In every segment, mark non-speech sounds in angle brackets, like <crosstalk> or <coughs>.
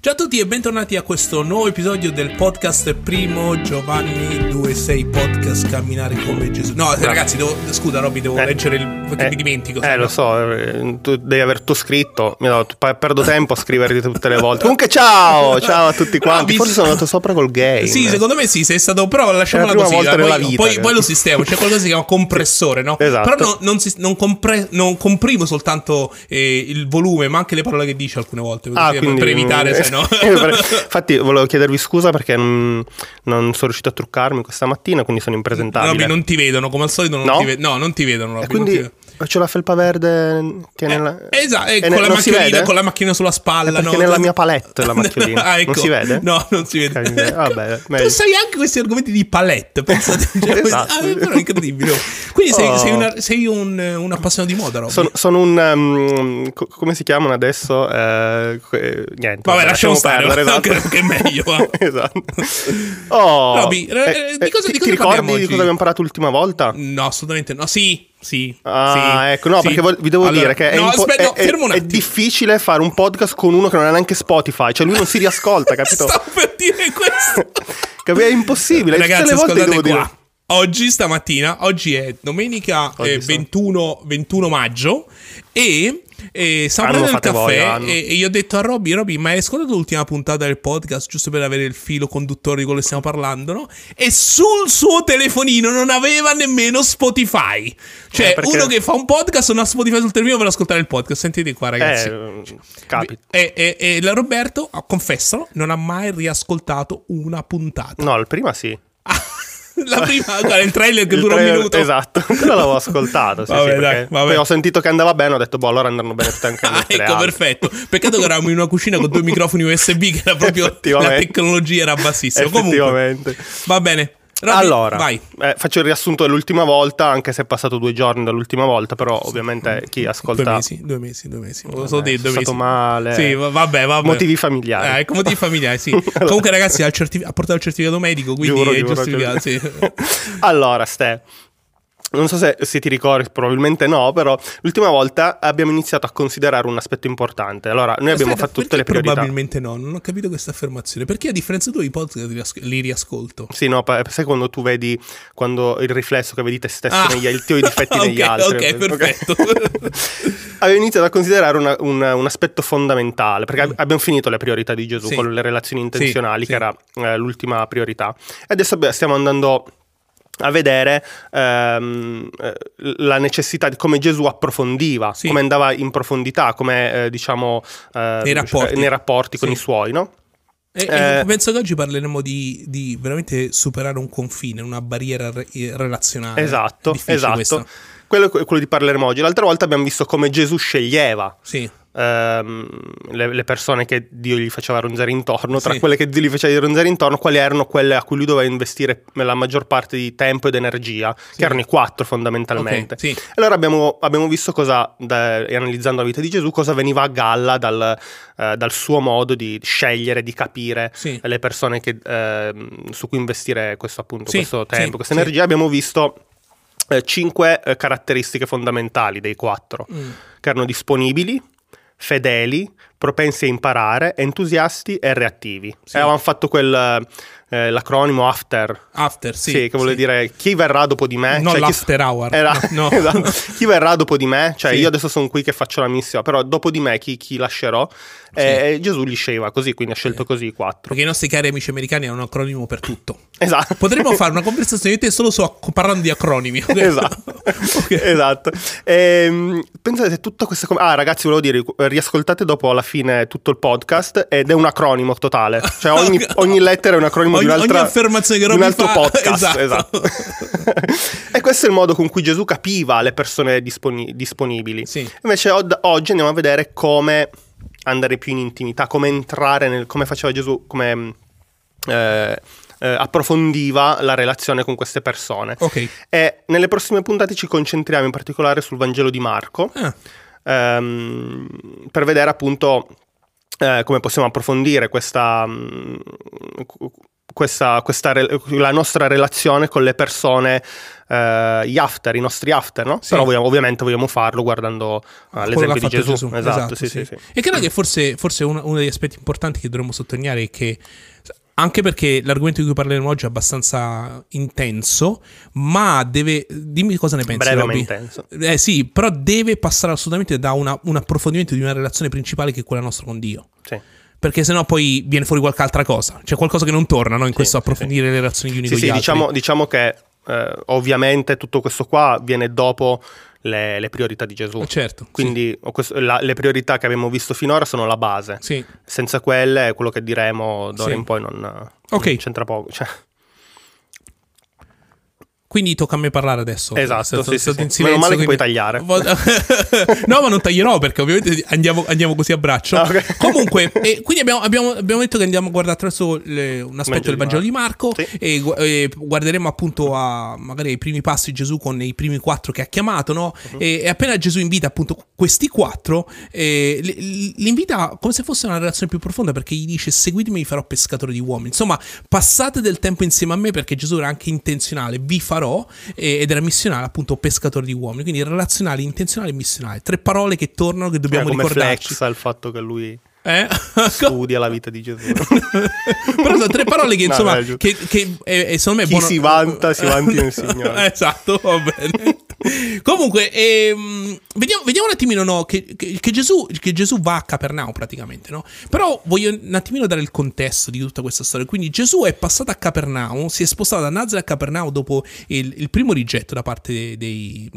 Ciao a tutti e bentornati a questo nuovo episodio del podcast Primo Giovanni 26 Podcast Camminare come Gesù. No, ragazzi, devo, scusa Robby, devo Eh, leggere il perché eh, mi dimentico. Eh, no. lo so, eh, tu devi aver tu scritto. Pa- perdo tempo a scriverti tutte le volte. Comunque, ciao, ciao a tutti quanti. Forse sono andato sopra col game. Sì, secondo me sì, sei stato però lasciamola la così. volta nella poi, vita poi, che- poi lo sistema, c'è qualcosa che si chiama compressore, no? Esatto. Però no- non, si- non compre- non comprimo soltanto eh, il volume, ma anche le parole che dici alcune volte, Ah, quindi- per evitare, se no. <laughs> Infatti, volevo chiedervi scusa perché non, non sono riuscito a truccarmi questa mattina, quindi sono impresentabile. Robby, non ti vedono, come al solito non No? ti vedono. No, non ti vedono, Robby, e quindi non ti vedono. C'ho la felpa verde che nella... Eh, esatto, eh, con, ne- la con la macchina sulla spalla. Eh, perché no? nella mia palette la <laughs> macchiolina. Ah, ecco. Non si vede? No, non si vede. Vabbè, <laughs> tu sai anche questi argomenti di palette, pensate. <laughs> Cioè, Esatto. ah, però è incredibile. Quindi sei, Oh. sei una- sei un, un appassionato di moda, Robby. Sono, sono un. um, co- come si chiamano adesso? Eh, que- niente. Vabbè, lasciamo stare, perdere, esatto. credo che è meglio, va. esatto. Oh, Robby, eh, di cosa- ti, di ti cosa ricordi parliamo di cosa abbiamo parlato l'ultima volta? No, assolutamente no. Sì, sì. Ah, sì, ecco, no, sì. perché vi devo Allora, dire che è, no, aspetta, no, è- è- è difficile fare un podcast con uno che non ha neanche Spotify, cioè lui non si riascolta, <laughs> capito? Stavo per dire questo. <laughs> Capi- È impossibile. Ragazzi, Tutte le volte qua. dire. Oggi, stamattina, oggi è domenica Oggi eh, sono- 21, 21 maggio e eh, stiamo Ah, prendendo il caffè voi, ah, e, e io ho detto a Robby, Robby, ma hai ascoltato l'ultima puntata del podcast giusto per avere il filo conduttore di quello che stiamo parlando, no? E sul suo telefonino non aveva nemmeno Spotify. Cioè, Eh, perché- uno che fa un podcast non ha Spotify sul telefonino per ascoltare il podcast. Sentite qua, ragazzi. Eh, capita. E, e- e la Roberto, confessalo, non ha mai riascoltato una puntata. No, il prima sì. <laughs> La prima, guarda, il trailer che Il dura trailer- un minuto. Esatto, <laughs> quello l'avevo ascoltato. Sì, Vabbè, sì, dai. Poi ho sentito che andava bene, ho detto, boh, allora andranno bene tutte anche Ah, altre. ecco, perfetto. Peccato che eravamo in una cucina con due <laughs> microfoni USB, che era proprio la tecnologia era bassissima. Comunque, va bene. Robby, allora, vai. eh, faccio il riassunto dell'ultima volta, anche se è passato due giorni dall'ultima volta, però ovviamente chi ascolta... Due mesi, due mesi, due mesi. Lo so dire, due mesi. stato male. Sì, va- vabbè, vabbè. Motivi familiari. Eh, ecco, motivi familiari, sì. <laughs> Comunque, ragazzi, certifi- ha portato il certificato medico, quindi Giuro, è giustificato. Sì. <laughs> allora, Ste, non so se, se ti ricordi, probabilmente no, però l'ultima volta abbiamo iniziato a considerare un aspetto importante. Allora, noi abbiamo Aspetta, fatto perché tutte le priorità. Probabilmente no, non ho capito questa affermazione. Perché a differenza tua i podcast li, rias- li riascolto? Sì, no, sai quando tu vedi quando il riflesso che vedi te stesso Ah. negli i tuoi difetti <laughs> negli Ok, altri. ok, perfetto. <laughs> Avevo iniziato a considerare una- un, un aspetto fondamentale, perché ab- abbiamo finito le priorità di Gesù Mm. Sì. con le relazioni intenzionali, Sì, che era eh, l'ultima priorità. E adesso stiamo andando a vedere ehm, eh, la necessità di come Gesù approfondiva, Sì. come andava in profondità, come eh, diciamo eh, Nei rapporti. nei rapporti con Sì. i suoi, no? E, Eh. penso che oggi parleremo di, di veramente superare un confine, una barriera re- relazionale. Esatto, esatto. questo. Quello è quello di parleremo oggi. L'altra volta abbiamo visto come Gesù sceglieva Sì, ehm, le, le persone che Dio gli faceva ronzare intorno, tra Sì. quelle che Dio gli faceva ronzare intorno, quali erano quelle a cui lui doveva investire la maggior parte di tempo ed energia, che erano i quattro fondamentalmente. Ok, sì. Allora abbiamo, abbiamo visto cosa, da- analizzando la vita di Gesù, cosa veniva a galla dal, eh, dal suo modo di scegliere, di capire Sì. le persone che, ehm, su cui investire questo, appunto, Sì, questo sì, tempo, questa sì. energia. Abbiamo visto eh, cinque eh, caratteristiche fondamentali dei quattro, Mm. che erano disponibili, fedeli, propensi a imparare, entusiasti e reattivi. Sì. E avevamo fatto quel, eh, l'acronimo AFTER, After, sì. sì, che vuole sì. dire chi verrà dopo di me. Non Cioè, chi- l'after hour. Era- no. no. <laughs> esatto. Chi verrà dopo di me? Cioè, Sì. io adesso sono qui che faccio la missione, però dopo di me chi, chi lascerò? E e Gesù li sceglieva così, quindi ha scelto così i quattro. Perché i nostri cari amici americani hanno un acronimo per tutto. Esatto. Potremmo fare una <laughs> conversazione di te solo su, parlando di acronimi. ok? esatto, <laughs> Ok. esatto. Ehm, pensate tutta questa ah ragazzi volevo dire riascoltate dopo alla fine tutto il podcast ed è un acronimo totale cioè ogni, ogni lettera è un acronimo Ogni- di un'altra ogni affermazione che di un altro fa- podcast <laughs> esatto. esatto, <laughs> e questo è il modo con cui Gesù capiva le persone disponi- disponibili Sì. invece od- oggi andiamo a vedere come andare più in intimità come entrare nel come faceva Gesù come eh, eh, approfondiva la relazione con queste persone Ok. e nelle prossime puntate ci concentriamo in particolare sul Vangelo di Marco Ah, ehm, per vedere appunto eh, come possiamo approfondire questa, mm, questa, questa la nostra relazione con le persone, eh, gli after, i nostri after, no? Sì. Però vogliamo- ovviamente vogliamo farlo guardando eh, l'esempio di fatto Gesù. Esatto, sì, sì, sì. E credo che forse, forse uno, uno degli aspetti importanti che dovremmo sottolineare è che anche perché l'argomento di cui parleremo oggi è abbastanza intenso, ma deve. Dimmi cosa ne pensi. Breve ma intenso. Eh sì, però deve passare assolutamente da una- un approfondimento di una relazione principale che è quella nostra con Dio. Sì. Perché sennò poi viene fuori qualche altra cosa. C'è qualcosa che non torna no, in questo sì, approfondire le relazioni di uni Sì, con sì, gli altri. diciamo, diciamo che eh, ovviamente tutto questo qua viene dopo le, le priorità di Gesù. Eh, Certo. sì, Quindi questo- la- le priorità che abbiamo visto finora sono la base. Sì. Senza quelle, quello che diremo d'ora Sì. in poi non, Ok. non c'entra poco. Cioè, Quindi tocca a me parlare adesso. Esatto, sì, sì, sì. Meno male che quindi- puoi tagliare. <laughs> no, ma non taglierò perché ovviamente andiamo, andiamo così a braccio. Ah, ok. Comunque, e quindi abbiamo, abbiamo- abbiamo detto che andiamo a guardare attraverso le- un aspetto del Vangelo di Marco Sì. e, gu- e guarderemo appunto a magari ai primi passi di Gesù con i primi quattro che ha chiamato, no? Uh-huh. e, e appena Gesù invita appunto questi quattro, eh, li, li invita come se fosse una relazione più profonda perché gli dice seguitemi vi farò pescatore di uomini. Insomma, passate del tempo insieme a me perché Gesù era anche intenzionale, vi farò eh, ed era missionale appunto pescatore di uomini, quindi relazionale, intenzionale e missionale. Tre parole che tornano che dobbiamo come ricordarci. flex al fatto che lui Eh? <laughs> studia la vita di Gesù. <laughs> Però sono tre parole che insomma, no, è che, che eh, eh, secondo me è Chi buono- si vanta, si vanti nel Signore. <laughs> esatto, va bene. Comunque, ehm, vediamo, vediamo un attimino no, che, che- Gesù, che Gesù va a Capernaum praticamente, no? Però voglio un attimino dare il contesto di tutta questa storia. Quindi Gesù è passato a Capernaum, si è spostato da Nazareth a Capernaum dopo il, il primo rigetto da parte dei...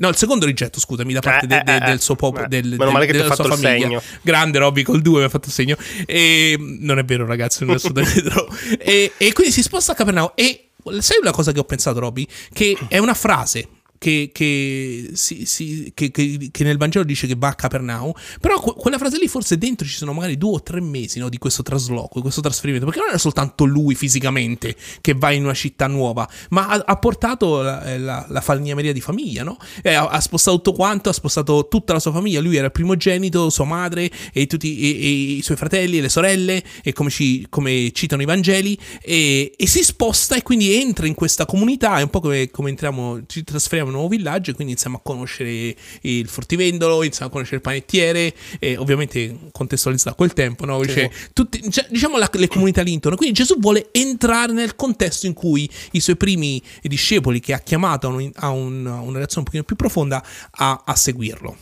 No, il secondo rigetto, scusami, da parte Eh, de- de- eh, eh, del suo popolo, eh. del, Meno del- male che ti sua fatto il segno. Grande Robby col 2 mi ha fatto il segno. E, non è vero, ragazzi, non è assolutamente. E, e quindi si sposta a Capernaum. E sai una cosa che ho pensato, Robby? Che è una frase. Che, che, si- si- che- che- nel Vangelo dice che va a Capernaum, però que- quella frase lì forse dentro ci sono magari due o tre mesi no, di questo trasloco, di questo trasferimento, perché non era soltanto lui fisicamente che va in una città nuova, ma ha, ha portato la, la, la falegnameria di famiglia, no? E ha, ha spostato tutto quanto, ha spostato tutta la sua famiglia, lui era il primogenito, sua madre e tutti e- e i suoi fratelli e le sorelle, e come, ci- come citano i Vangeli, e, e si sposta e quindi entra in questa comunità, è un po' come, come entriamo, ci trasferiamo un nuovo villaggio e quindi iniziamo a conoscere il fruttivendolo, iniziamo a conoscere il panettiere, e ovviamente contestualizzato a quel tempo, no? Cioè, tutti- diciamo la- le comunità lì intorno. Quindi Gesù vuole entrare nel contesto in cui i suoi primi discepoli, che ha chiamato a, un- a un- una relazione un pochino più profonda, a, a seguirlo.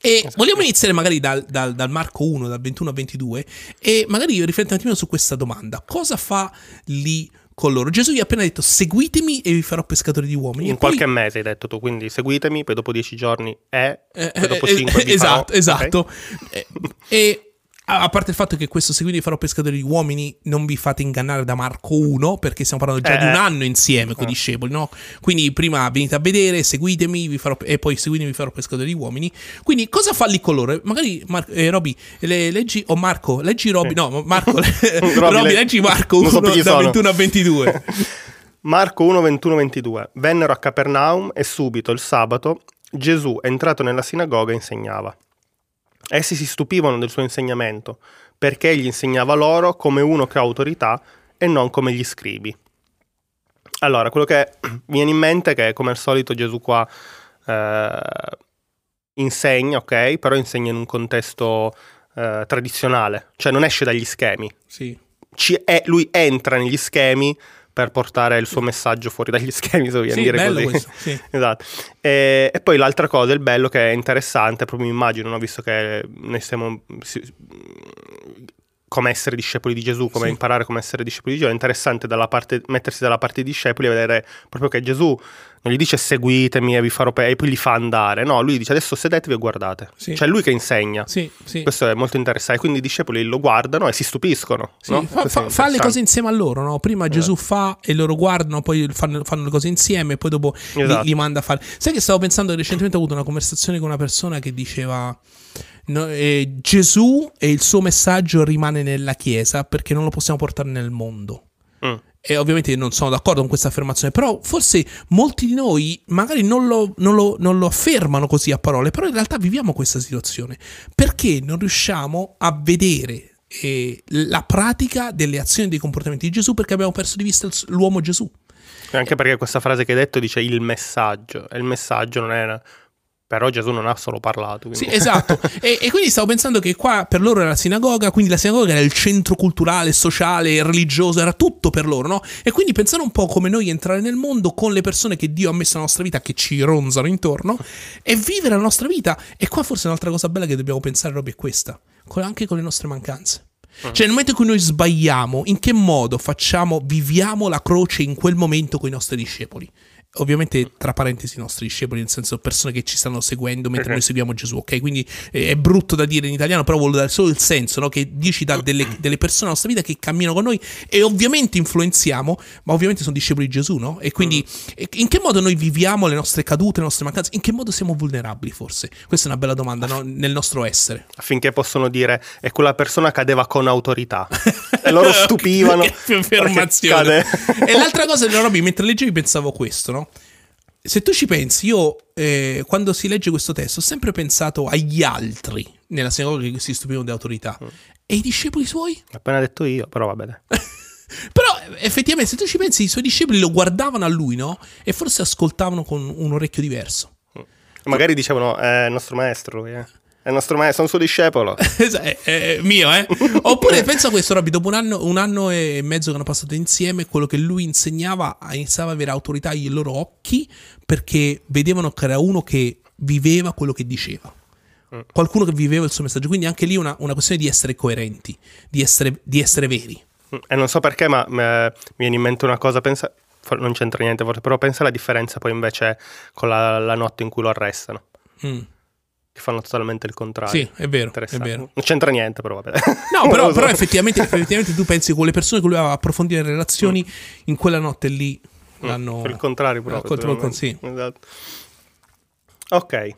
E vogliamo iniziare magari dal, dal- dal Marco 1, dal 21 al 22, e magari io rifletto un attimo su questa domanda. Cosa fa lì con loro? Gesù gli ha appena detto seguitemi e vi farò pescatori di uomini. In poi- qualche mese hai detto tu, quindi seguitemi, poi dopo dieci giorni è, eh, poi dopo eh, cinque eh, esatto, farò. esatto. Ok? Eh, E a parte il fatto che questo seguite vi farò pescatori di uomini, non vi fate ingannare da Marco 1, perché stiamo parlando già Eh, di un eh. anno insieme con i Eh. discepoli, no? Quindi prima venite a vedere, seguitemi, vi farò, e poi seguitemi, vi farò pescatori di uomini. Quindi cosa fa lì con loro? Magari Mar- eh, Roby, le- leggi, o Marco, leggi Roby, no, Marco, <laughs> Roby, le- leggi Marco non so 1 più chi da sono. 21 a 22. <laughs> Marco 1, 21, 22. Vennero a Capernaum e subito il sabato Gesù, entrato nella sinagoga, insegnava. Essi si stupivano del suo insegnamento, perché egli insegnava loro come uno che ha autorità e non come gli scribi. Allora, quello che <clears throat> viene in mente è che, come al solito, Gesù qua eh, insegna, ok? Però insegna in un contesto eh, tradizionale, cioè non esce dagli schemi Sì. è- lui entra negli schemi per portare il suo messaggio fuori dagli <laughs> schemi, se vogliamo Sì, dire così. questo, sì. <laughs> esatto. E, e poi l'altra cosa, il bello che è interessante, proprio mi immagino, no? visto che noi stiamo... come essere discepoli di Gesù, come Sì. imparare come essere discepoli di Gesù, è interessante dalla parte- mettersi dalla parte dei discepoli e vedere proprio che Gesù non gli dice seguitemi e vi farò pe-", e poi li fa andare, no, lui dice adesso sedetevi e guardate, Sì. cioè è lui che insegna. Sì, sì. Questo è molto interessante, quindi i discepoli lo guardano e si stupiscono. Sì, no? fa, fa- fa le cose insieme a loro, no? Prima Gesù fa e loro guardano, poi fanno, fanno le cose insieme, e poi dopo li- Esatto. li, manda a fare. Sai che stavo pensando che recentemente ho avuto una conversazione con una persona che diceva. No, eh, Gesù e il suo messaggio rimane nella Chiesa perché non lo possiamo portare nel mondo. Mm. E ovviamente non sono d'accordo con questa affermazione, però forse molti di noi magari non lo, non lo- non lo affermano così a parole, però in realtà viviamo questa situazione perché non riusciamo a vedere eh, la pratica delle azioni e dei comportamenti di Gesù perché abbiamo perso di vista l'uomo Gesù. Anche perché questa frase che hai detto dice il messaggio, e il messaggio non era... Però Gesù non ha solo parlato. Sì, quindi- esatto. <laughs> e, e quindi stavo pensando che qua per loro era la sinagoga, quindi la sinagoga era il centro culturale, sociale, religioso, era tutto per loro, no? E quindi pensare un po' come noi entrare nel mondo con le persone che Dio ha messo nella nostra vita, che ci ronzano intorno, e vivere la nostra vita. E qua forse un'altra cosa bella che dobbiamo pensare, Roby, è questa, con- anche con le nostre mancanze. Cioè, nel momento in cui noi sbagliamo, in che modo facciamo, viviamo la croce in quel momento con i nostri discepoli? Ovviamente, tra parentesi, i nostri discepoli, nel senso persone che ci stanno seguendo mentre noi seguiamo Gesù, ok? Quindi eh, è brutto da dire in italiano, però vuole dare solo il senso, no? Che Dio ci dà delle, delle persone nella nostra vita che camminano con noi e ovviamente influenziamo, ma ovviamente sono discepoli di Gesù, no? E quindi e in che modo noi viviamo le nostre cadute, le nostre mancanze? In che modo siamo vulnerabili, forse? Questa è una bella domanda, no? Nel nostro essere. affinché possono dire e quella persona cadeva con autorità <laughs> e loro stupivano Che affermazione. e l'altra cosa, Roby, mentre leggevi pensavo questo, no? Se tu ci pensi, io eh, quando si legge questo testo ho sempre pensato agli altri nella sinagoga che si stupivano di autorità. E i discepoli suoi? L'ho appena detto io però vabbè dai. <laughs> Però effettivamente se tu ci pensi, i suoi discepoli lo guardavano a lui, no? E forse ascoltavano con un orecchio diverso. magari dicevano è il nostro maestro lui, eh. È il nostro maestro è un suo discepolo <laughs> è, è mio, eh? Oppure pensa a questo, Robby, dopo un anno, un anno e mezzo che hanno passato insieme, quello che lui insegnava iniziava ad avere autorità ai loro occhi perché vedevano che era uno che viveva quello che diceva. Qualcuno che viveva il suo messaggio. Quindi anche lì una, una questione di essere coerenti, di essere, di essere veri. e non so perché ma eh, mi viene in mente una cosa pensa non c'entra niente forse però pensa alla differenza poi invece con la, la notte in cui lo arrestano Mm. Che fanno totalmente il contrario Sì, è vero, è vero. non c'entra niente però vabbè <laughs> No, però, però effettivamente, effettivamente tu pensi che con le persone con cui aveva approfondito le relazioni, in quella notte lì l'hanno... Per il contrario proprio. Secondo me. sì. Esatto. Ok.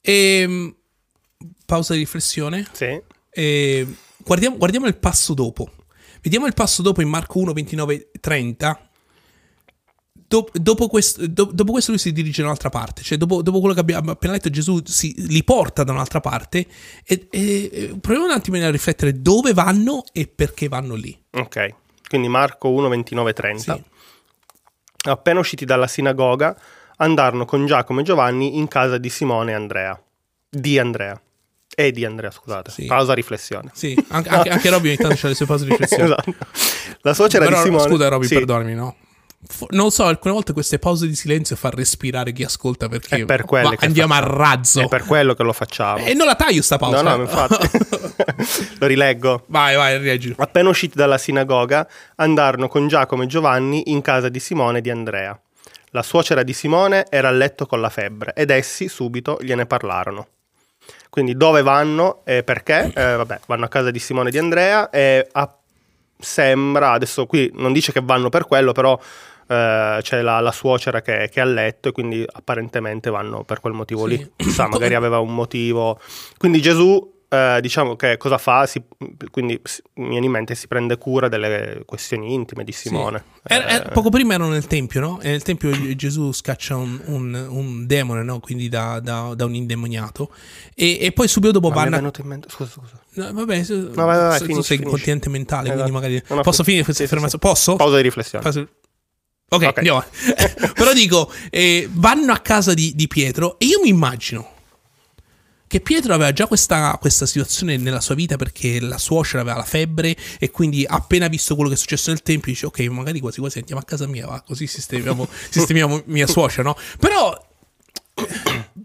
E, pausa di riflessione. Sì. E, guardiamo, guardiamo il passo dopo. Vediamo il passo dopo in Marco 1, 29, 30. Dop- dopo, questo, do- dopo questo lui si dirige da un'altra parte, cioè dopo, dopo quello che abbiamo appena letto Gesù si, li porta da un'altra parte e, e- proviamo un attimo a riflettere dove vanno e perché vanno lì. Ok. Quindi Marco 1, 29, 30. Sì. Appena usciti dalla sinagoga, andarono con Giacomo e Giovanni in casa di Simone e Andrea. Di Andrea. E di Andrea, scusate. Sì. Pausa riflessione. Sì, anche, <laughs> anche, anche Robby ogni tanto c'ha le sue pause di riflessione. esatto. La suocera Però, di Simone. scusa Robby, Sì. perdonami, no? Non so, alcune volte queste pause di silenzio fa respirare chi ascolta perché È per va- andiamo a facciamo. razzo. È per quello che lo facciamo. E non la taglio sta pausa. no, no, infatti. <laughs> <laughs> lo rileggo. vai, vai, rileggi. Appena usciti dalla sinagoga, andarono con Giacomo e Giovanni in casa di Simone e di Andrea. La suocera di Simone era a letto con la febbre ed essi subito gliene parlarono. Quindi dove vanno e perché? Eh, vabbè, vanno a casa di Simone e di Andrea e a- sembra, adesso qui non dice che vanno per quello, però eh, c'è la, la suocera che, che è a letto e quindi apparentemente vanno per quel motivo Sì. lì. Chissà, <coughs> magari aveva un motivo. Quindi Gesù, eh, diciamo che cosa fa? Si- quindi si- mi viene in mente, si prende cura delle questioni intime di Simone. Era- era- Eh, poco prima erano nel tempio, no? E nel tempio Gesù scaccia un, un- un demone, no? Quindi da, da- da un indemoniato. E, e poi subito dopo ma mi è vanno. in mente, scusa, scusa. No, vabbè, se- vai, vai, vai, tu finisci, sei finisci. incontinente mentale, Esatto. quindi magari. No, no, Posso fi- finire questa sì, sì? Posso? Pausa di riflessione. Fase- Ok, Ok. andiamo. <laughs> Però dico, eh, vanno a casa di, di Pietro e io mi immagino che Pietro aveva già questa, questa situazione nella sua vita perché la suocera aveva la febbre e quindi appena visto quello che è successo nel tempio dice ok magari quasi quasi andiamo a casa mia va così sistemiamo, <laughs> sistemiamo mia suocera no? Però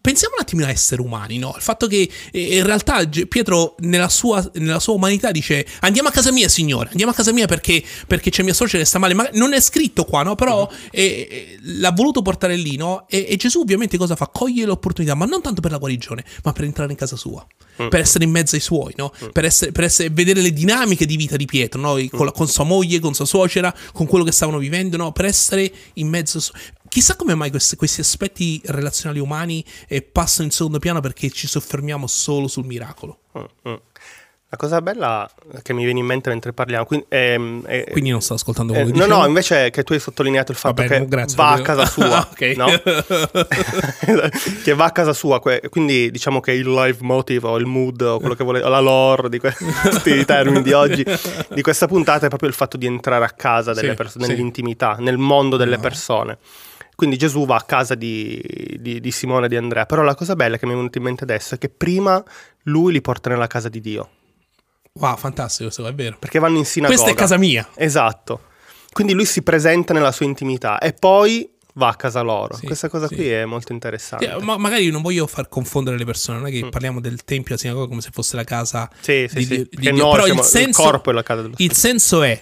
pensiamo un attimino a essere umani, no? Il fatto che eh, in realtà Pietro nella sua, nella sua umanità dice andiamo a casa mia signore, andiamo a casa mia perché, perché c'è mia suocera che sta male, ma non è scritto qua, no? Però eh, eh, l'ha voluto portare lì, no? E, e Gesù ovviamente cosa fa? Coglie l'opportunità, ma non tanto per la guarigione, ma per entrare in casa sua. Per essere in mezzo ai suoi, no? Per, essere, per essere- vedere le dinamiche di vita di Pietro, no? Con, la- con sua moglie, con sua suocera, con quello che stavano vivendo, no? Per essere in mezzo. Chissà come mai questi, questi aspetti relazionali umani eh, passano in secondo piano perché ci soffermiamo solo sul miracolo. Mm, mm. La cosa bella che mi viene in mente mentre parliamo. Quindi, ehm, eh, Quindi non sto ascoltando eh, quello che no, dicevo? no, invece che tu hai sottolineato il fatto Vabbè, che grazie, va a casa sua. <laughs> No? <laughs> che va a casa sua. Quindi diciamo che il live motive o il mood o quello che vuole, o la lore di questi <laughs> termini di oggi, di questa puntata è proprio il fatto di entrare a casa delle Sì, persone, sì. nell'intimità, nel mondo delle No. persone. Quindi Gesù va a casa di, di, di Simone e di Andrea. Però la cosa bella che mi è venuta in mente adesso è che prima lui li porta nella casa di Dio. Wow, fantastico, questo è vero. Perché vanno in sinagoga. Questa è casa mia. Esatto. Quindi lui si presenta nella sua intimità e poi va a casa loro. Sì, Questa cosa sì. qui è molto interessante. Sì, ma magari non voglio far confondere le persone, non è Mm. che parliamo del tempio, la sinagoga come se fosse la casa Sì, sì, di, sì. Di Dio. noi Però il senso, il corpo è la casa dello il senso è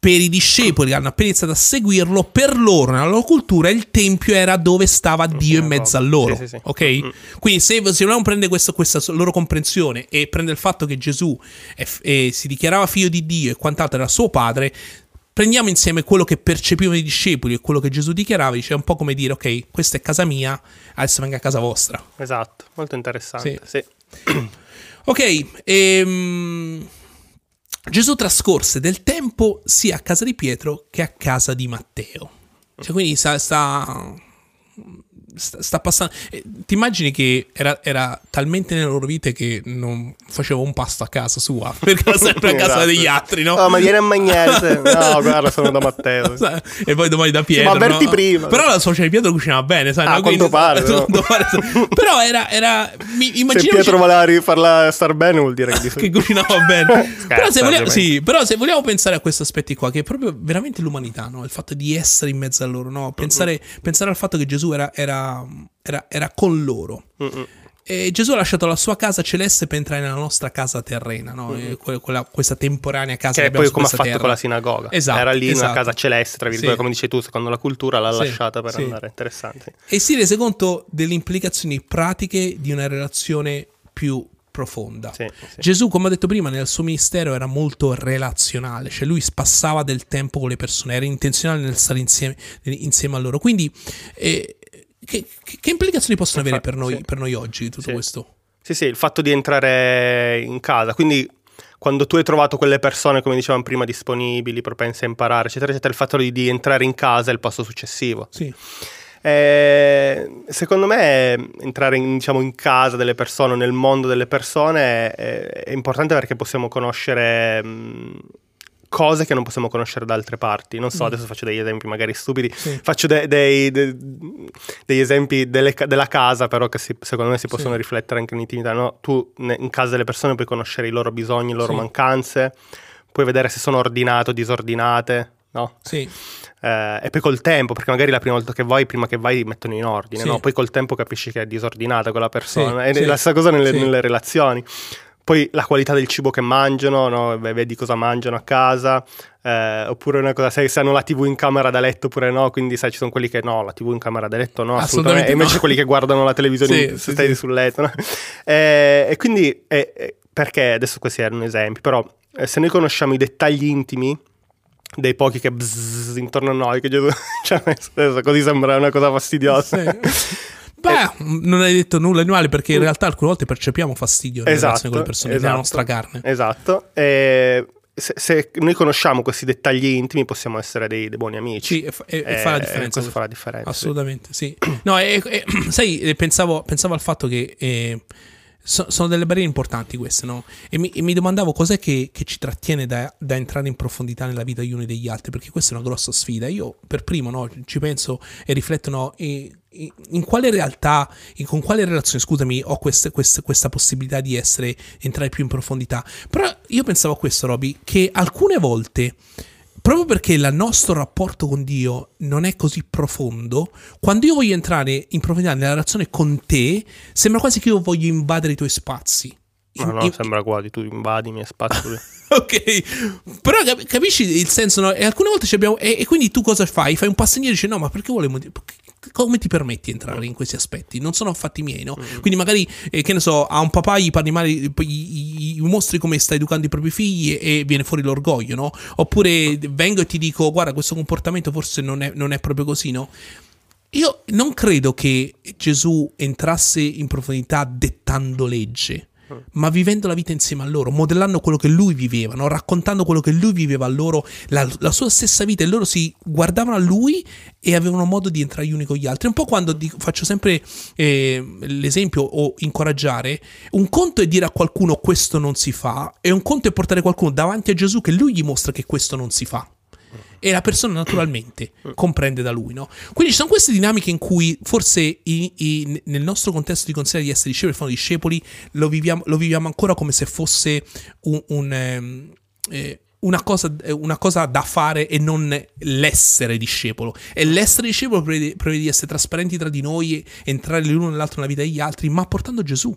per i discepoli che hanno appena iniziato a seguirlo, per loro, nella loro cultura, il tempio era dove stava Dio in mezzo a loro. Sì, sì, sì. Ok? Mm. Quindi, se, se vogliamo prendere questo- questa loro comprensione e prendere il fatto che Gesù è eh, si dichiarava figlio di Dio e quant'altro era suo padre, prendiamo insieme quello che percepivano i discepoli e quello che Gesù dichiarava. Dice è un po' come dire: Ok, questa è casa mia, adesso venga a casa vostra. Esatto, molto interessante. Sì. Ok, ehm, Gesù trascorse del tempo sia a casa di Pietro che a casa di Matteo. Cioè, quindi sta, sta, sta- passando. eh, Ti immagini che era, era talmente nelle loro vite che non faceva un pasto a casa sua, <laughs> perché era sempre a casa Esatto. degli altri, no? Oh, ma vieni a mangiare. <laughs> No, guarda, sono da Matteo. e poi domani da Pietro. ma avverti no? prima. Però la suocera di Pietro cucinava bene, sai? Ah, no? a quanto pare, <laughs> no? quanto pare- Però era. era mi, Se Pietro voleva farla star bene vuol dire che di che cucinava bene. però, se vogliamo, sì, però se vogliamo pensare a questi aspetti qua, che è proprio veramente l'umanità, no? il fatto di essere in mezzo a loro, no? pensare, pensare al fatto che Gesù era, era, era- era con loro. Mm-mm. E Gesù ha lasciato la sua casa celeste per entrare nella nostra casa terrena, no? E que- quella- questa temporanea casa Che è abbiamo poi come ha fatto terra. con la sinagoga. Esatto, Era lì in una esatto. casa celeste, tra virgolette, Sì. come dici tu, secondo la cultura l'ha Sì, lasciata per sì. andare. Interessante. E si rese conto delle implicazioni pratiche di una relazione più profonda. Gesù, come ho detto prima, nel suo ministero era molto relazionale, cioè lui passava del tempo con le persone, era intenzionale nel stare insieme, insieme a loro. Quindi, eh, che, che- implicazioni possono avere per noi, Sì. per noi oggi tutto Sì. questo? Sì, sì, il fatto di entrare in casa. Quindi quando tu hai trovato quelle persone, come dicevamo prima, disponibili, propense a imparare, eccetera, eccetera, il fatto di, di entrare in casa è il passo successivo. Sì, Eh, secondo me entrare in, diciamo, in casa delle persone, nel mondo delle persone, è, è importante perché possiamo conoscere mh, cose che non possiamo conoscere da altre parti. Non so, adesso faccio degli esempi magari stupidi. Mm. Sì. Faccio de- dei- de- degli esempi delle della casa, però che si- secondo me si possono Sì. riflettere anche in intimità. no? Tu ne- in casa delle persone puoi conoscere i loro bisogni, le loro Sì. mancanze, puoi vedere se sono ordinate o disordinate. No? sì, Eh, e poi col tempo, perché magari la prima volta che vai, prima che vai, mettono in ordine, Sì. no? Poi col tempo capisci che è disordinata quella persona. Sì, e sì. la stessa cosa nelle, nelle relazioni. Poi la qualità del cibo che mangiano, no? Vedi cosa mangiano a casa, eh, oppure una cosa, sai se hanno la TV in camera da letto oppure no, quindi sai ci sono quelli che no, la TV in camera da letto no, assolutamente, Assolutamente e invece no. quelli che guardano la televisione <laughs> Sì, se sì, sul letto. no? <laughs> Eh, e quindi, eh, eh, perché adesso questi erano esempi, però eh, se noi conosciamo i dettagli intimi dei pochi che bzzz intorno a noi, che Gesù <laughs> ci ha messo adesso, così sembra una cosa fastidiosa. Sì. Beh, non hai detto nulla di male perché in realtà alcune volte percepiamo fastidio nelle Esatto, relazioni con le persone, nella esatto. nostra carne. Esatto. E se, se noi conosciamo questi dettagli intimi, possiamo essere dei, dei buoni amici. Sì, e, fa- e- e Eh, fa la differenza. Questo fa la differenza. Assolutamente, sì. No, e, <clears throat> sai, eh, pensavo, pensavo al fatto che eh, so- sono delle barriere importanti queste, no? E mi, mi domandavo cos'è che, che ci trattiene da, da entrare in profondità nella vita gli uni degli altri, perché questa è una grossa sfida. Io per primo no, ci penso e rifletto no, e- in quale realtà, in- con quale relazione, scusami, ho queste- queste- questa possibilità di essere, entrare più in profondità. Però io pensavo a questo, Roby, che alcune volte proprio perché il nostro rapporto con Dio non è così profondo, quando io voglio entrare in profondità nella relazione con te, sembra quasi che io voglio invadere i tuoi spazi. No, In- no, in- sembra quasi tu invadi i miei spazi. <laughs> ok, però cap- capisci il senso? no? E alcune volte ci abbiamo. E, e quindi tu cosa fai? Fai un passo indietro e dici: No, ma perché volevo. Come ti permetti di entrare in questi aspetti? Non sono fatti miei, no? Quindi magari, eh, che ne so, a un papà gli parli male, gli, gli- gli mostri come sta educando i propri figli e, e viene fuori l'orgoglio, no? Oppure vengo e ti dico, guarda, questo comportamento forse non è, non è proprio così, no? Io non credo che Gesù entrasse in profondità dettando legge. Ma vivendo la vita insieme a loro, modellando quello che lui viveva, no? raccontando quello che lui viveva a loro, la, la, sua stessa vita, e loro si guardavano a lui e avevano modo di entrare gli uni con gli altri. Un po' quando dico, faccio sempre eh, l'esempio o incoraggiare, un conto è dire a qualcuno questo non si fa, e un conto è portare qualcuno davanti a Gesù che lui gli mostra che questo non si fa e la persona naturalmente comprende da lui. No? Quindi ci sono queste dinamiche in cui forse i, i, nel nostro contesto di consiglio di essere discepoli, fanno discepoli, lo viviamo, lo viviamo, ancora come se fosse un, un ehm, eh, una cosa, una cosa, da fare e non l'essere discepolo. E l'essere discepolo prevede, prevede di essere trasparenti tra di noi, entrare l'uno nell'altro nella vita degli altri, ma portando Gesù.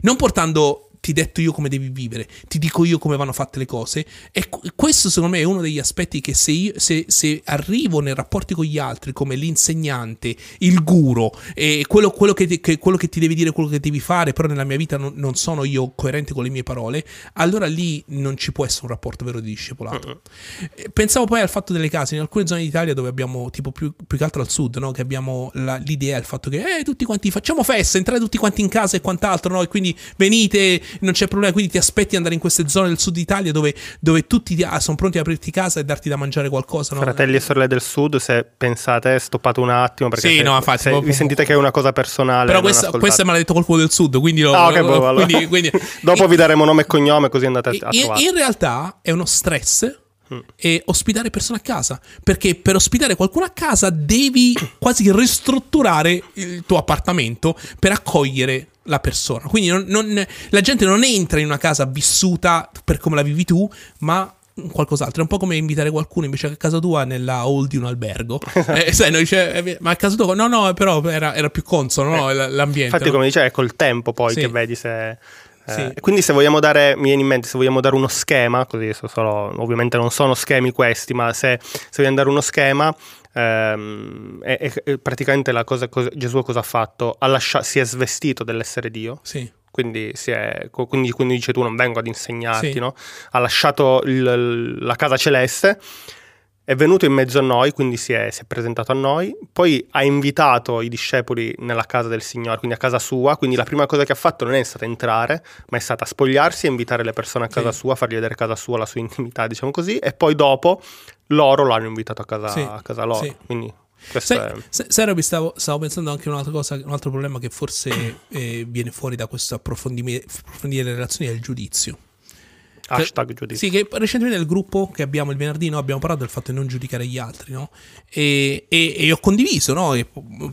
Non portando ti detto io come devi vivere, ti dico io come vanno fatte le cose. E questo secondo me è uno degli aspetti che se, io, se, se arrivo nei rapporti con gli altri come l'insegnante, il guru, e quello, quello, che, che, quello, che, ti devi dire, quello che devi fare, però nella mia vita non, non, sono io coerente con le mie parole, allora lì non ci può essere un rapporto vero di discepolato. Pensavo poi al fatto delle case, in alcune zone d'Italia dove abbiamo, tipo più, più che altro al sud, no? che abbiamo la, l'idea, il fatto che eh, tutti quanti facciamo festa, entrate tutti quanti in casa e quant'altro, no? e quindi venite non c'è problema, quindi ti aspetti di andare in queste zone del sud Italia dove, dove tutti ah, sono pronti ad aprirti casa e darti da mangiare qualcosa. No? Fratelli e sorelle del sud, se pensate, stoppate un attimo perché sì, se, no, infatti, se proprio, vi sentite che è una cosa personale. Però questa, questa me l'ha detto qualcuno del sud, quindi, lo, ah, okay, boh, allora. quindi, quindi <laughs> Dopo vi daremo nome e cognome così andate a, a in, in realtà è uno stress mm. e ospitare persone a casa. Perché per ospitare qualcuno a casa devi quasi ristrutturare il tuo appartamento per accogliere la persona. Quindi non, non, la gente non entra in una casa vissuta per come la vivi tu, ma qualcos'altro. È un po' come invitare qualcuno invece che a casa tua nella hall di un albergo. <laughs> eh, sai, no, dice, eh, ma a casa tua? No, no, però era, era più consono no, eh, l'ambiente. Infatti, no? come dicevi, è col tempo poi sì. che vedi se... Eh, sì. Quindi se vogliamo dare, mi viene in mente, se vogliamo dare uno schema, così solo, ovviamente non sono schemi questi, ma se, se vogliamo dare uno schema, ehm, è, è, praticamente la cosa, cosa, Gesù cosa ha fatto? Ha lasciato, si è svestito dell'essere Dio. Sì. Quindi, è, quindi, quindi, dice tu non vengo ad insegnarti, sì. no? Ha lasciato il, la casa celeste è venuto in mezzo a noi, quindi si è, si è, presentato a noi, poi ha invitato i discepoli nella casa del Signore, quindi a casa sua, quindi la prima cosa che ha fatto non è stata entrare, ma è stata spogliarsi e invitare le persone a casa sì. sua, fargli vedere casa sua, la sua intimità, diciamo così, e poi dopo loro l'hanno invitato a casa, sì. a casa loro. Sì. Quindi sai, è... Roby, stavo, stavo, pensando anche a un'altra cosa, un altro problema che forse <clears throat> eh, viene fuori da questo approfondire le relazioni è il giudizio. Hashtag giudizio. Sì, che recentemente nel gruppo che abbiamo il venerdì no, abbiamo parlato del fatto di non giudicare gli altri, no? E, e, e ho condiviso, no? E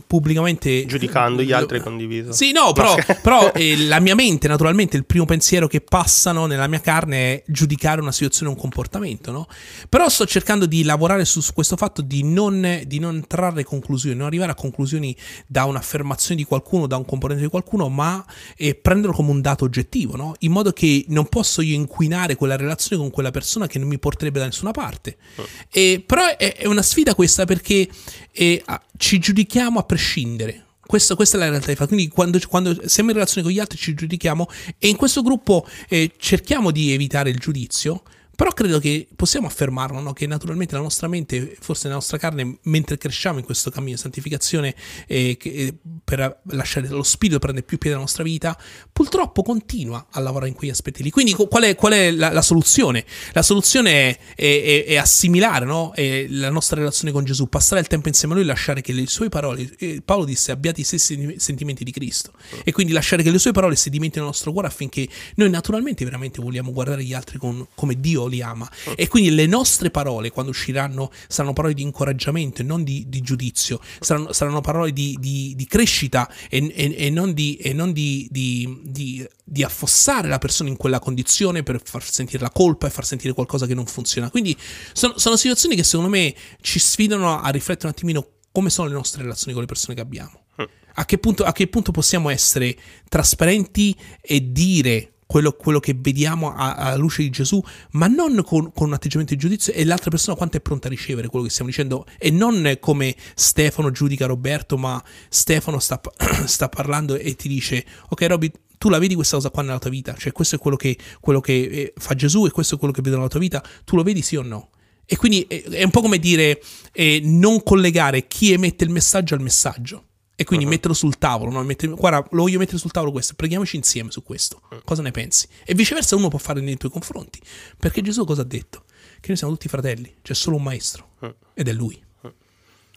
pubblicamente... Giudicando gli altri hai condiviso. Sì, no, però, però <laughs> eh, la mia mente, naturalmente, il primo pensiero che passano nella mia carne è giudicare una situazione, un comportamento, no? Però sto cercando di lavorare su, su questo fatto di non, di non trarre conclusioni, non arrivare a conclusioni da un'affermazione di qualcuno, da un componente di qualcuno, ma eh, prenderlo come un dato oggettivo, no? In modo che non posso io inquinare creare quella relazione con quella persona che non mi porterebbe da nessuna parte. Oh. E, però è, è, una sfida questa perché eh, ci giudichiamo a prescindere. Questo, questa è la realtà di fatto. Quindi, quando, quando, siamo in relazione con gli altri, ci giudichiamo e in questo gruppo eh, cerchiamo di evitare il giudizio però credo che possiamo affermarlo, no? che naturalmente la nostra mente, forse la nostra carne, mentre cresciamo in questo cammino di santificazione, eh, che, eh, per lasciare lo spirito prendere più piede nella nostra vita, purtroppo continua a lavorare in quegli aspetti lì. Quindi qual è, qual è la, la, soluzione? La soluzione è, è, è assimilare no? la nostra relazione con Gesù, passare il tempo insieme a Lui, lasciare che le sue parole, eh, Paolo disse abbiate i stessi sentimenti di Cristo, e quindi lasciare che le sue parole sedimentino nel nostro cuore affinché noi naturalmente veramente vogliamo guardare gli altri con, come Dio li ama. E quindi le nostre parole, quando usciranno, saranno parole di incoraggiamento e non di, di giudizio, saranno, saranno, parole di, di, di crescita e, e, e, non, e non di, affossare la persona in quella condizione per far sentire la colpa e far sentire qualcosa che non funziona. Quindi sono, sono situazioni che secondo me ci sfidano a riflettere un attimino come sono le nostre relazioni con le persone che abbiamo. Mm. A che, punto, a che punto possiamo essere trasparenti e dire quello, quello che vediamo alla luce di Gesù, ma non con, con, un atteggiamento di giudizio e l'altra persona quanto è pronta a ricevere quello che stiamo dicendo. E non come Stefano giudica Roberto, ma Stefano sta, <clears throat> sta parlando e ti dice, ok Robby, tu la vedi questa cosa qua nella tua vita, cioè questo è quello che, quello che eh, fa Gesù e questo è quello che vedo nella tua vita, tu lo vedi sì o no? E quindi è un po' come dire eh, non collegare chi emette il messaggio al messaggio E quindi Uh-huh. metterlo sul tavolo, no? Mettere- guarda, lo voglio mettere sul tavolo questo, preghiamoci insieme su questo. Mm. Cosa ne pensi? E viceversa uno può fare nei tuoi confronti. Perché Gesù cosa ha detto? Che noi siamo tutti fratelli, c'è solo un maestro. Mm. Ed è lui.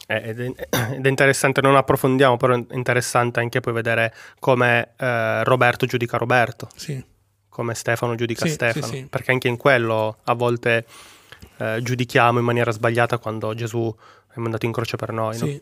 Eh, Ed è, interessante, non approfondiamo, però è interessante anche poi vedere come eh, Roberto giudica Roberto, Sì. come Stefano giudica Sì, Stefano, sì. perché anche in quello a volte eh, giudichiamo in maniera sbagliata quando Gesù è mandato in croce per noi. no?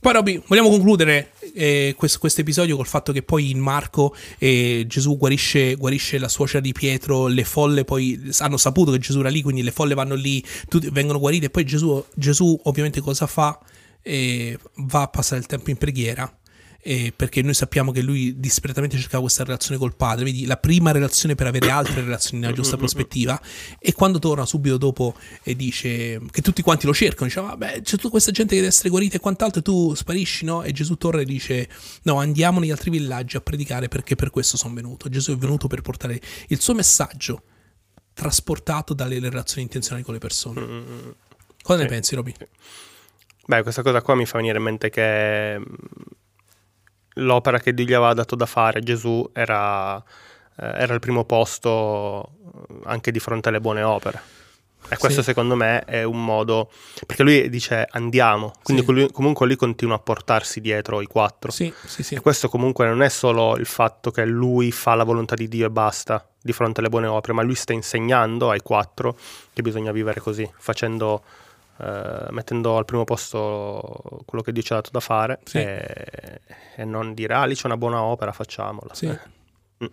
Poi Robby, vogliamo concludere eh, questo episodio col fatto che poi in Marco eh, Gesù guarisce, guarisce la suocera di Pietro, le folle poi hanno saputo che Gesù era lì, quindi le folle vanno lì, tutti vengono guarite e poi Gesù, Gesù ovviamente cosa fa? Eh, va a passare il tempo in preghiera. Eh, perché noi sappiamo che lui disperatamente cercava questa relazione col padre, vedi la prima relazione per avere altre relazioni nella giusta prospettiva e quando torna subito dopo e dice che tutti quanti lo cercano, dice vabbè c'è tutta questa gente che deve essere guarita e quant'altro e tu sparisci no? E Gesù torna e dice no andiamo negli altri villaggi a predicare perché per questo sono venuto, Gesù è venuto per portare il suo messaggio trasportato dalle relazioni intenzionali con le persone. Cosa ne Sì. pensi Roby? Beh, questa cosa qua mi fa venire in mente che mh, l'opera che Dio gli aveva dato da fare, Gesù, era, eh, era il primo posto eh, anche di fronte alle buone opere. E questo Sì. secondo me è un modo, perché lui dice andiamo, quindi Sì. lui- comunque lui continua a portarsi dietro i quattro. Sì, sì, sì. E questo comunque non è solo il fatto che lui fa la volontà di Dio e basta di fronte alle buone opere, ma lui sta insegnando ai quattro che bisogna vivere così, facendo, eh, mettendo al primo posto quello che Dio ci ha dato da fare Sì. e, e non dire ah lì c'è una buona opera, facciamola. Sì. Eh,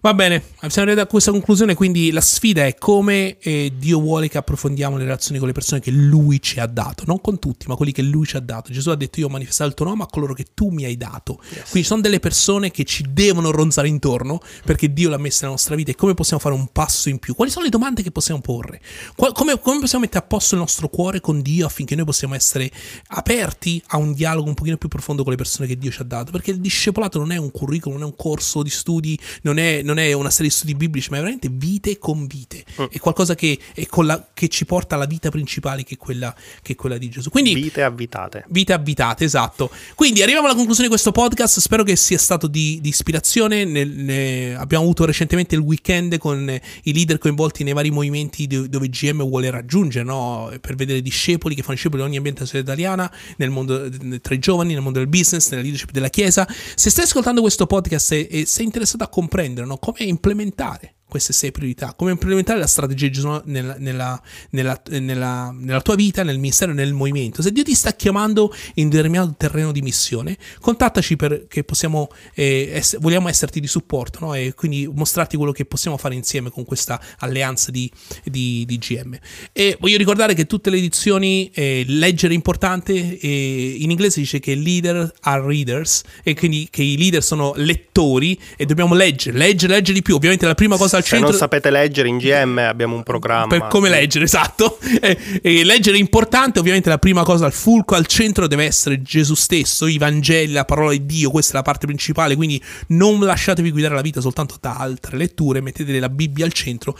Va bene, siamo arrivati a questa conclusione, quindi la sfida è come eh, Dio vuole che approfondiamo le relazioni con le persone che Lui ci ha dato, non con tutti, ma quelli che Lui ci ha dato. Gesù ha detto io ho manifestato il tuo nome a coloro che tu mi hai dato. Quindi sono delle persone che ci devono ronzare intorno perché Dio l'ha messa nella nostra vita e come possiamo fare un passo in più? Quali sono le domande che possiamo porre? Qua- come, come possiamo mettere a posto il nostro cuore con Dio affinché noi possiamo essere aperti a un dialogo un pochino più profondo con le persone che Dio ci ha dato? Perché il discepolato non è un curriculum, non è un corso di studi, non è, non è una serie di studi biblici, ma è veramente vite con vite. È qualcosa che, è con la- che ci porta alla vita principale che è quella, che è quella di Gesù. Quindi Vite avvitate. Vite abitate, esatto. Quindi arriviamo alla conclusione di questo podcast. Spero che sia stato di, di ispirazione. Nel- ne- abbiamo avuto recentemente il weekend con i leader coinvolti nei vari movimenti do- dove GM vuole raggiungere, no? per vedere discepoli che fanno discepoli in ogni ambientazione italiana, nel mondo tra i giovani, nel mondo del business, nella leadership della Chiesa. Se stai ascoltando questo podcast e, e sei interessato a comprendere no? come implementare queste sei priorità, come implementare la strategia nella, nella- nella- nella- tua vita, nel ministero nel movimento. Se Dio ti sta chiamando in determinato terreno di missione, contattaci perché possiamo, eh, ess- vogliamo esserti di supporto no? e quindi mostrarti quello che possiamo fare insieme con questa alleanza di, di- di GM. E voglio ricordare che tutte le edizioni, eh, leggere è importante, e in inglese dice che leader are readers e quindi che i leader sono lettori e dobbiamo leggere, leggere, leggere di più. Ovviamente la prima cosa al Se centro non sapete leggere in GM abbiamo un programma. per come leggere, esatto. <laughs> E, e leggere è importante, ovviamente la prima cosa, il fulcro al centro deve essere Gesù stesso, i Vangeli, la parola di Dio, questa è la parte principale, quindi non lasciatevi guidare la vita soltanto da altre letture, mettete la Bibbia al centro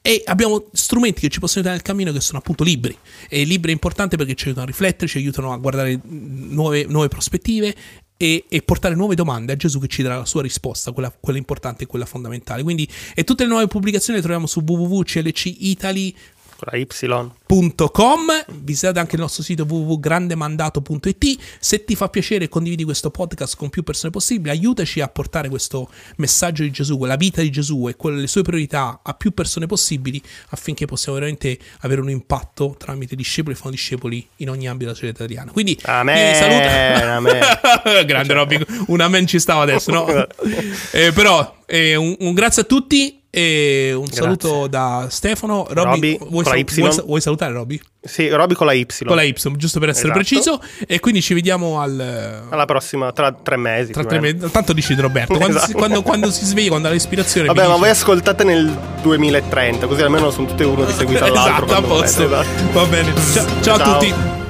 e abbiamo strumenti che ci possono aiutare nel cammino che sono appunto libri. E libri è importante perché ci aiutano a riflettere, ci aiutano a guardare nuove, nuove prospettive e, e portare nuove domande a Gesù che ci darà la sua risposta, quella, quella importante e quella fondamentale. Quindi, e tutte le nuove pubblicazioni le troviamo su www.clcitaly.com. La Y. Visitate anche il nostro sito www.grandemandato.it. Se ti fa piacere, condividi questo podcast con più persone possibili. Aiutaci a portare questo messaggio di Gesù, quella vita di Gesù e quelle, le sue priorità a più persone possibili affinché possiamo veramente avere un impatto tramite discepoli e fanno discepoli in ogni ambito della società italiana. Quindi, Amen, vi saluto. amen. <laughs> Grande Robby, un amen ci stava adesso, no? <laughs> Eh, però, eh, un, un grazie a tutti. E un saluto da Stefano. Robby, Robby, vuoi, sal- vuoi vuoi salutare Robby? Sì, Roby con la Y. Con la Y, giusto per essere Esatto. preciso. E quindi ci vediamo al. Alla prossima, tra tre mesi. Tra tre meno. mesi. Tanto decide Roberto. Quando, si, Esatto. quando- quando si sveglia, quando ha l'ispirazione. Vabbè, ma dice- voi ascoltate nel 2030, così almeno sono tutte uno di <laughs> seguito all'altro. Esatto, a posto. Esatto. Va bene. Ciao, ciao a Ciao. tutti.